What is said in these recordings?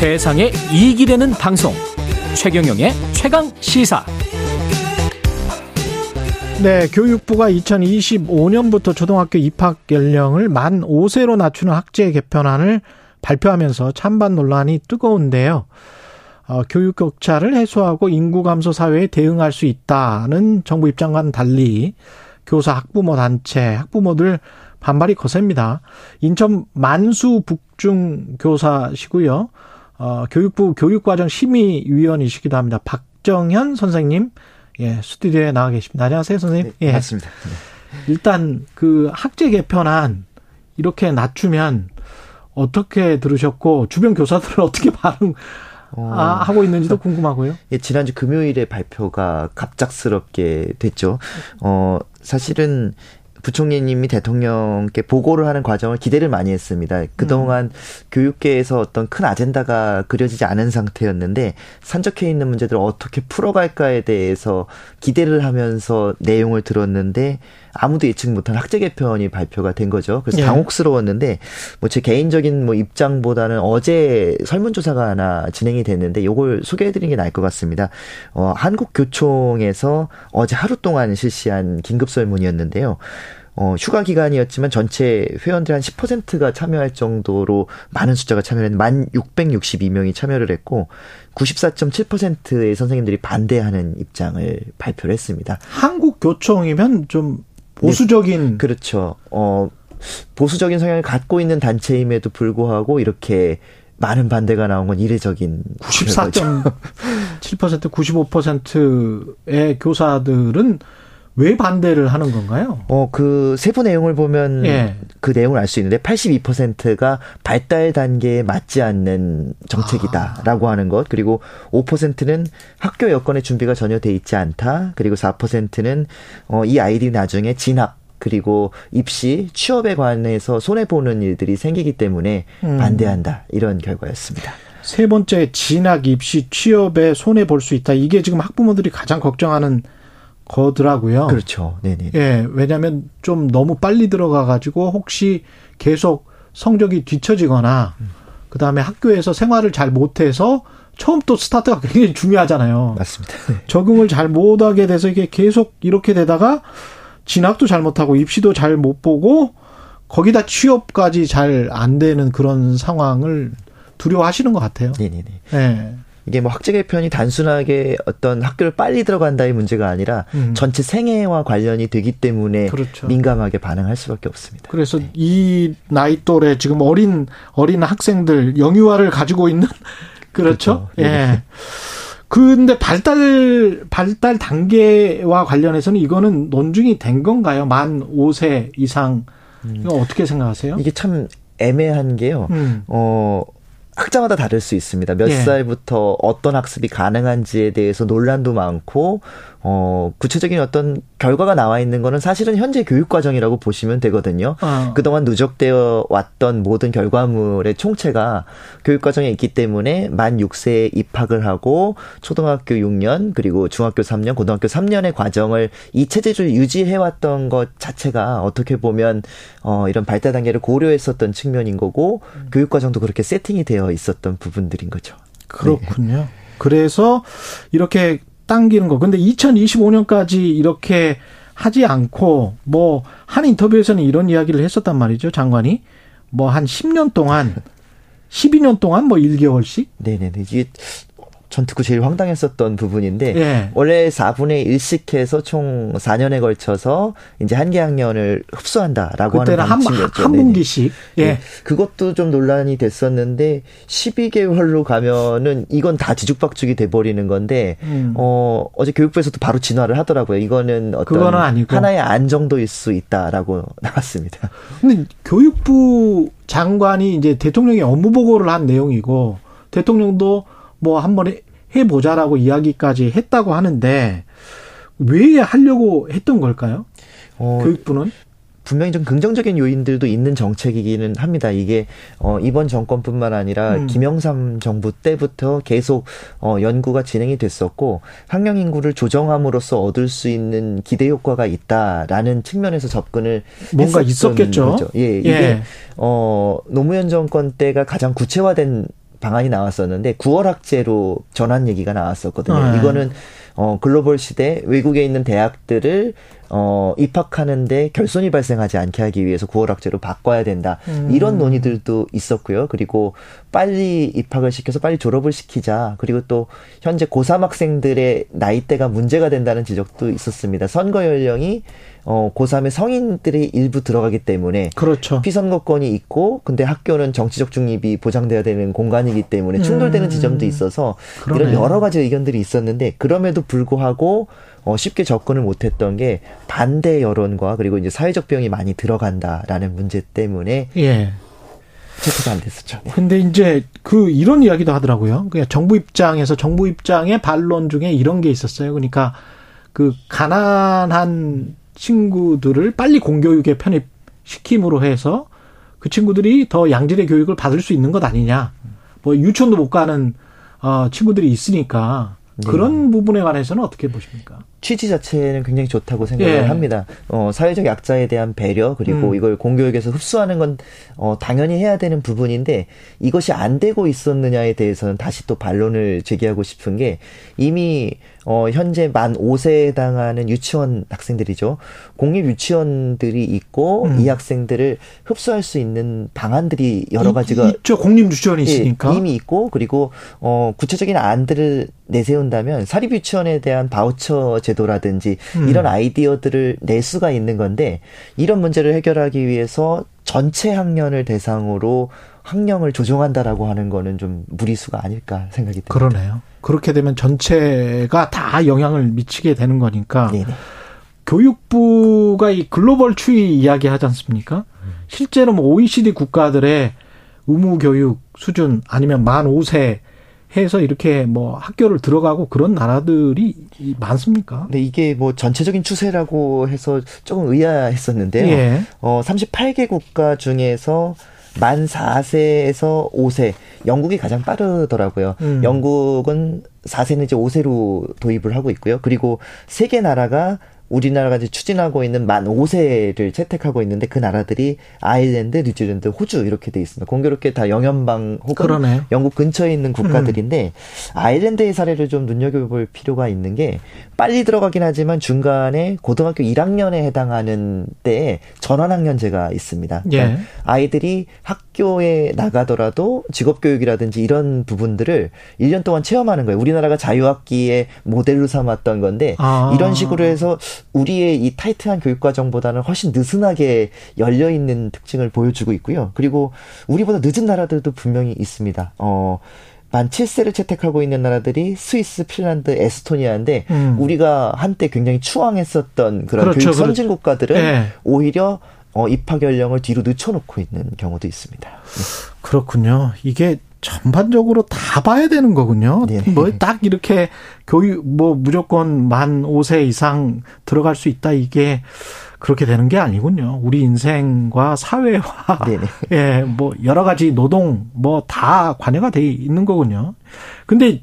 세상에 이익이 되는 방송 최경영의 최강 시사 네, 교육부가 2025년부터 초등학교 입학 연령을 만 5세로 낮추는 학제 개편안을 발표하면서 찬반 논란이 뜨거운데요. 어, 교육 격차를 해소하고 인구 감소 사회에 대응할 수 있다는 정부 입장과는 달리 교사 학부모 단체 학부모들 반발이 거셉니다. 인천 만수 북중 교사시고요. 어, 교육부 교육과정 심의위원이시기도 합니다. 박정현 선생님, 예, 스튜디오에 나와 계십니다. 안녕하세요, 선생님. 네, 예. 맞습니다. 네. 일단 그 학제 개편안 이렇게 낮추면 어떻게 들으셨고 주변 교사들은 어떻게 반응 어, 아, 하고 있는지도 궁금하고요. 예, 지난주 금요일에 발표가 갑작스럽게 됐죠. 어, 사실은 부총리님이 대통령께 보고를 하는 과정을 기대를 많이 했습니다. 그동안 음. 교육계에서 어떤 큰 아젠다가 그려지지 않은 상태였는데 산적해 있는 문제들을 어떻게 풀어갈까에 대해서 기대를 하면서 내용을 들었는데 아무도 예측 못한 학제 개편이 발표가 된 거죠. 그래서 예. 당혹스러웠는데 뭐 제 개인적인 뭐 입장보다는 어제 설문조사가 하나 진행이 됐는데 요걸 소개해 드리는 게 나을 것 같습니다. 어, 한국교총에서 어제 하루 동안 실시한 긴급 설문이었는데요. 어, 휴가 기간이었지만 전체 회원들 한 10%가 참여할 정도로 많은 숫자가 참여를 만 662명이 참여를 했고 94.7%의 선생님들이 반대하는 입장을 발표를 했습니다. 한국 교총이면 좀 보수적인 네, 그렇죠. 어 보수적인 성향을 갖고 있는 단체임에도 불구하고 이렇게 많은 반대가 나온 건 이례적인 94.7% 95%의 교사들은 왜 반대를 하는 건가요? 어, 그 세부 내용을 보면 예. 그 내용을 알 수 있는데 82%가 발달 단계에 맞지 않는 정책이다라고 아. 하는 것. 그리고 5%는 학교 여건의 준비가 전혀 돼 있지 않다. 그리고 4%는 어, 이 아이들이 나중에 진학 그리고 입시, 취업에 관해서 손해 보는 일들이 생기기 때문에 음. 반대한다. 이런 결과였습니다. 세 번째 진학, 입시, 취업에 손해 볼 수 있다. 이게 지금 학부모들이 가장 걱정하는 거더라고요. 그렇죠. 네네. 예, 왜냐하면 좀 너무 빨리 들어가 가지고 혹시 계속 성적이 뒤처지거나 음. 그 다음에 학교에서 생활을 잘 못해서 처음 또 스타트가 굉장히 중요하잖아요. 맞습니다. 네. 적응을 잘 못하게 돼서 이게 계속 이렇게 되다가 진학도 잘 못하고 입시도 잘 못 보고 거기다 취업까지 잘 안 되는 그런 상황을 두려워하시는 것 같아요. 네네네. 네. 이게 뭐 학제 개편이 단순하게 어떤 학교를 빨리 들어간다의 문제가 아니라 음. 전체 생애와 관련이 되기 때문에 그렇죠. 민감하게 반응할 수밖에 없습니다. 그래서 네. 이 나이 또래 지금 어린 어린 학생들 영유아를 가지고 있는 그렇죠. 그렇죠. 예. 네. 근데 발달 발달 단계와 관련해서는 이거는 논중이 된 건가요? 만 5세 이상 음. 이거 어떻게 생각하세요? 이게 참 애매한 게요. 음. 어 학자마다 다를 수 있습니다. 몇 예. 살부터 어떤 학습이 가능한지에 대해서 논란도 많고 어, 구체적인 어떤 결과가 나와 있는 거는 사실은 현재 교육 과정이라고 보시면 되거든요. 어. 그동안 누적되어 왔던 모든 결과물의 총체가 교육 과정에 있기 때문에 만 6세에 입학을 하고 초등학교 6년 그리고 중학교 3년, 고등학교 3년의 과정을 이 체제를 유지해 왔던 것 자체가 어떻게 보면 어, 이런 발달 단계를 고려했었던 측면인 거고 음. 교육 과정도 그렇게 세팅이 되어 있었던 부분들인 거죠. 그렇군요. 네. 그래서 이렇게 당기는 거. 근데 2025년까지 이렇게 하지 않고 뭐 한 인터뷰에서는 이런 이야기를 했었단 말이죠. 장관이 뭐 한 10년 동안 12년 동안 뭐 1개월씩 네네네. 이게 전 듣고 제일 황당했었던 부분인데 예. 원래 4분의 1씩 해서 총 4년에 걸쳐서 이제 한 개 학년을 흡수한다라고 하는 방침이었죠. 한, 한 분기씩. 예. 네. 그것도 좀 논란이 됐었는데 12개월로 가면은 이건 다 뒤죽박죽이 돼 버리는 건데 음. 어 어제 교육부에서도 바로 진화를 하더라고요. 이거는 어떤 하나의 안정도일 수 있다라고 나왔습니다. 근데 교육부 장관이 이제 대통령이 업무 보고를 한 내용이고 대통령도 뭐 한번 해보자라고 이야기까지 했다고 하는데 왜 하려고 했던 걸까요? 어, 교육부는? 분명히 좀 긍정적인 요인들도 있는 정책이기는 합니다. 이게 어 이번 정권뿐만 아니라 음. 김영삼 정부 때부터 계속 어 연구가 진행이 됐었고 학령 인구를 조정함으로써 얻을 수 있는 기대 효과가 있다라는 측면에서 접근을 뭔가 있었겠죠. 거죠. 예, 이게 예. 어 노무현 정권 때가 가장 구체화된 방안이 나왔었는데 9월 학제로 전환 얘기가 나왔었거든요. 네. 이거는 어 글로벌 시대 외국에 있는 대학들을 어 입학하는데 결손이 발생하지 않게 하기 위해서 9월 학제로 바꿔야 된다. 음. 이런 논의들도 있었고요. 그리고 빨리 입학을 시켜서 빨리 졸업을 시키자. 그리고 또 현재 고3 학생들의 나이대가 문제가 된다는 지적도 있었습니다. 선거 연령이 어 고3의 성인들이 일부 들어가기 때문에 그렇죠. 피선거권이 있고 근데 학교는 정치적 중립이 보장돼야 되는 공간이기 때문에 충돌되는 음. 지점도 있어서 그러네. 이런 여러 가지 의견들이 있었는데 그럼에도 불구하고 어 쉽게 접근을 못했던 게 반대 여론과 그리고 이제 사회적 비용이 많이 들어간다라는 문제 때문에 예. 채택이 안 됐었죠. 네. 근데 이제 그 이런 이야기도 하더라고요. 그냥 정부 입장에서 정부 입장의 반론 중에 이런 게 있었어요. 그러니까 그 가난한 친구들을 빨리 공교육에 편입시킴으로 해서 그 친구들이 더 양질의 교육을 받을 수 있는 것 아니냐. 뭐 유치원도 못 가는 어 친구들이 있으니까 네. 그런 부분에 관해서는 어떻게 보십니까? 취지 자체는 굉장히 좋다고 생각을 예. 합니다. 어, 사회적 약자에 대한 배려 그리고 음. 이걸 공교육에서 흡수하는 건 어, 당연히 해야 되는 부분인데 이것이 안 되고 있었느냐에 대해서는 다시 또 반론을 제기하고 싶은 게 이미 어, 현재 만 5세에 해당하는 유치원 학생들이죠. 공립 유치원들이 있고 음. 이 학생들을 흡수할 수 있는 방안들이 여러 가지가 이- 있죠. 공립 유치원이 있으니까. 예, 이미 있고 그리고 어 구체적인 안들을 내세운다면 사립 유치원에 대한 바우처 제도라든지 음. 이런 아이디어들을 낼 수가 있는 건데 이런 문제를 해결하기 위해서 전체 학년을 대상으로 학령을 조정한다라고 하는 거는 좀 무리수가 아닐까 생각이 듭니다. 그러네요. 그렇게 되면 전체가 다 영향을 미치게 되는 거니까 네네. 교육부가 이 글로벌 추이 이야기 하지 않습니까? 실제로 뭐 OECD 국가들의 의무 교육 수준 아니면 만 5세 해서 이렇게 뭐 학교를 들어가고 그런 나라들이 많습니까? 근데 이게 뭐 전체적인 추세라고 해서 조금 의아했었는데요. 예. 어, 38개 국가 중에서 만 4세에서 5세, 영국이 가장 빠르더라고요. 음. 영국은 4세는 이제 5세로 도입을 하고 있고요. 그리고 세 개 나라가 우리나라가 이제 추진하고 있는 만 5세를 채택하고 있는데 그 나라들이 아일랜드, 뉴질랜드, 호주 이렇게 돼 있습니다. 공교롭게 다 영연방 혹은 그러네. 음. 영국 근처에 있는 국가들인데 아일랜드의 사례를 좀 눈여겨볼 필요가 있는 게 빨리 들어가긴 하지만 중간에 고등학교 1학년에 해당하는 때에 전환학년제가 있습니다. 그러니까 예. 아이들이 학교에 나가더라도 직업교육이라든지 이런 부분들을 1년 동안 체험하는 거예요. 우리나라가 자유학기에 모델로 삼았던 건데 아. 이런 식으로 해서 우리의 이 타이트한 교육과정보다는 훨씬 느슨하게 열려 있는 특징을 보여주고 있고요. 그리고 우리보다 늦은 나라들도 분명히 있습니다. 어, 만 7세를 채택하고 있는 나라들이 스위스, 핀란드, 에스토니아인데 음. 우리가 한때 굉장히 추앙했었던 그런 그렇죠, 교육 그렇죠. 선진 국가들은 예. 오히려 어, 입학 연령을 뒤로 늦춰놓고 있는 경우도 있습니다. 네. 그렇군요. 이게 전반적으로 다 봐야 되는 거군요. 네. 뭐딱 이렇게 교육 뭐 무조건 만 5세 이상 들어갈 수 있다 이게 그렇게 되는 게 아니군요. 우리 인생과 사회와 네네. 예, 뭐 여러 가지 노동 뭐 다 관여가 돼 있는 거군요. 근데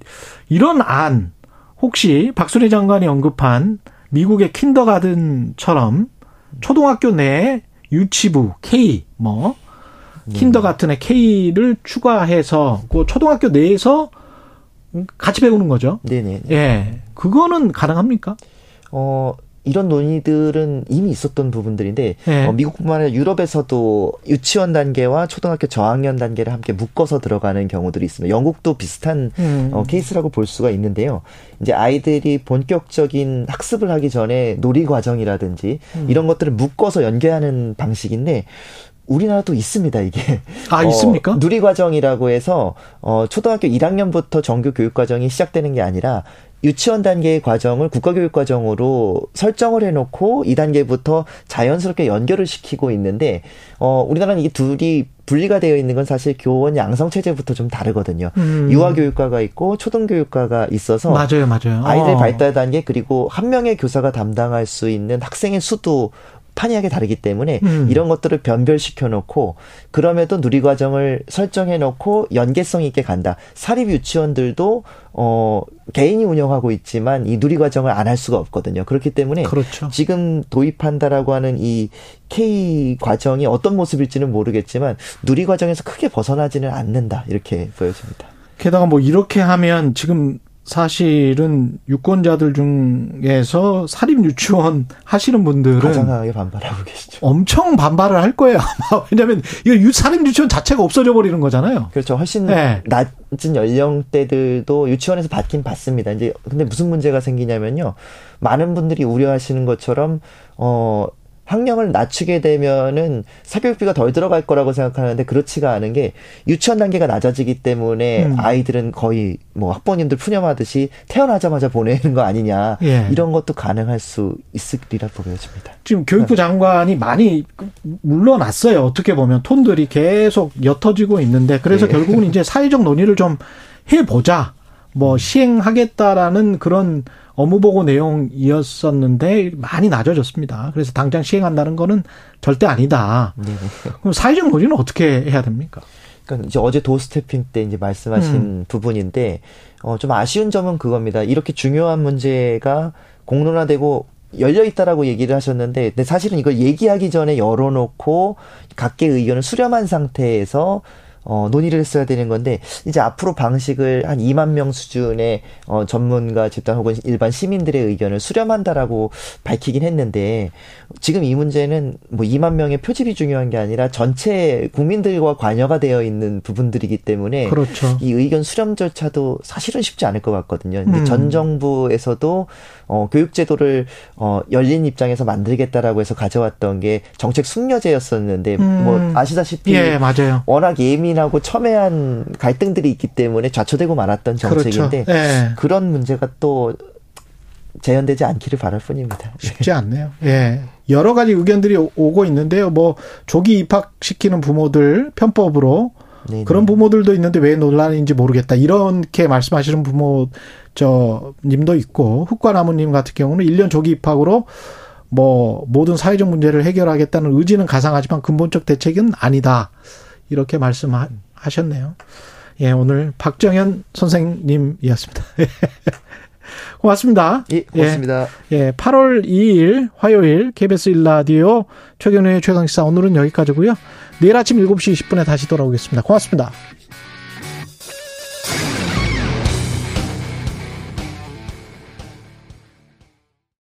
이런 안 혹시 박순애 장관이 언급한 미국의 킨더가든처럼 초등학교 내에 유치부 K 뭐 킨더가튼의 K를 추가해서 그 초등학교 내에서 같이 배우는 거죠. 네네. 예. 그거는 가능합니까? 어, 이런 논의들은 이미 있었던 부분들인데 네. 어, 미국뿐만 아니라 유럽에서도 유치원 단계와 초등학교 저학년 단계를 함께 묶어서 들어가는 경우들이 있습니다. 영국도 비슷한 음. 어, 케이스라고 볼 수가 있는데요. 이제 아이들이 본격적인 학습을 하기 전에 놀이 과정이라든지 음. 이런 것들을 묶어서 연계하는 방식인데 우리나라도 있습니다, 이게. 아, 있습니까? 어, 누리 과정이라고 해서 어 초등학교 1학년부터 정규 교육 과정이 시작되는 게 아니라 유치원 단계의 과정을 국가교육 과정으로 설정을 해놓고 2단계부터 자연스럽게 연결을 시키고 있는데 어 우리나라는 이 둘이 분리가 되어 있는 건 사실 교원 양성 체제부터 좀 다르거든요. 음. 유아 교육과가 있고 초등 교육과가 있어서 맞아요, 맞아요. 아이들 어. 발달 단계 그리고 한 명의 교사가 담당할 수 있는 학생의 수도 판이하게 다르기 때문에 음. 이런 것들을 변별시켜 놓고 그럼에도 누리 과정을 설정해 놓고 연계성 있게 간다. 사립 유치원들도 어 개인이 운영하고 있지만 이 누리 과정을 안 할 수가 없거든요. 그렇기 때문에 그렇죠. 지금 도입한다라고 하는 이 K 과정이 어떤 모습일지는 모르겠지만 누리 과정에서 크게 벗어나지는 않는다. 이렇게 보여집니다. 게다가 뭐 이렇게 하면 지금 사실은 유권자들 중에서 사립 유치원 하시는 분들은 가장하게 반발하고 계시죠. 엄청 반발을 할 거예요. 아마. 왜냐하면 이거 사립 유치원 자체가 없어져 버리는 거잖아요. 그렇죠. 훨씬 네. 낮은 연령대들도 유치원에서 받긴 받습니다. 이제 근데 무슨 문제가 생기냐면요. 많은 분들이 우려하시는 것처럼 어 학령을 낮추게 되면은 사교육비가 덜 들어갈 거라고 생각하는데 그렇지가 않은 게 유치원 단계가 낮아지기 때문에 음. 아이들은 거의 뭐 학부모님들 푸념하듯이 태어나자마자 보내는 거 아니냐 예. 이런 것도 가능할 수 있으리라 보여집니다. 지금 교육부 장관이 많이 물러났어요. 어떻게 보면 톤들이 계속 옅어지고 있는데 그래서 네. 결국은 이제 사회적 논의를 좀 해보자. 뭐 음. 시행하겠다라는 그런 업무보고 내용이었었는데 많이 낮아졌습니다. 그래서 당장 시행한다는 거는 절대 아니다. 네 그럼 사회적 논의는 어떻게 해야 됩니까? 그러니까 이제 어제 도스태핑 때 이제 말씀하신 음. 부분인데 어, 좀 아쉬운 점은 그겁니다. 이렇게 중요한 문제가 공론화되고 열려 있다라고 얘기를 하셨는데, 근데 사실은 이걸 얘기하기 전에 열어놓고 각계 의견을 수렴한 상태에서 어, 논의를 했어야 되는 건데 이제 앞으로 방식을 한 2만 명 수준의 어, 전문가 집단 혹은 일반 시민들의 의견을 수렴한다라고 밝히긴 했는데 지금 이 문제는 뭐 2만 명의 표집이 중요한 게 아니라 전체 국민들과 관여가 되어 있는 부분들이기 때문에 그렇죠. 이 의견 수렴 절차도 사실은 쉽지 않을 것 같거든요. 근데 음. 전 정부에서도 어, 교육제도를 어, 열린 입장에서 만들겠다라고 해서 가져왔던 게 정책 숙려제였었는데 음. 뭐 아시다시피 예, 맞아요. 워낙 예민 하고 첨예한 갈등들이 있기 때문에 좌초되고 말았던 정책인데 그렇죠. 예. 그런 문제가 또 재현되지 않기를 바랄 뿐입니다. 쉽지 않네요. 예. 여러 가지 의견들이 오고 있는데요. 뭐 조기 입학시키는 부모들 편법으로 네네. 그런 부모들도 있는데 왜 논란인지 모르겠다. 이렇게 말씀하시는 부모 저 님도 있고 흑과나무 님 같은 경우는 1년 조기 입학으로 뭐 모든 사회적 문제를 해결하겠다는 의지는 가상하지만 근본적 대책은 아니다. 이렇게 말씀하셨네요. 예, 오늘 박정현 선생님이었습니다. 고맙습니다. 예, 고맙습니다. 예, 예 8월 2일 화요일 KBS 1라디오 최경련의 최강시사 오늘은 여기까지고요. 내일 아침 7시 20분에 다시 돌아오겠습니다. 고맙습니다.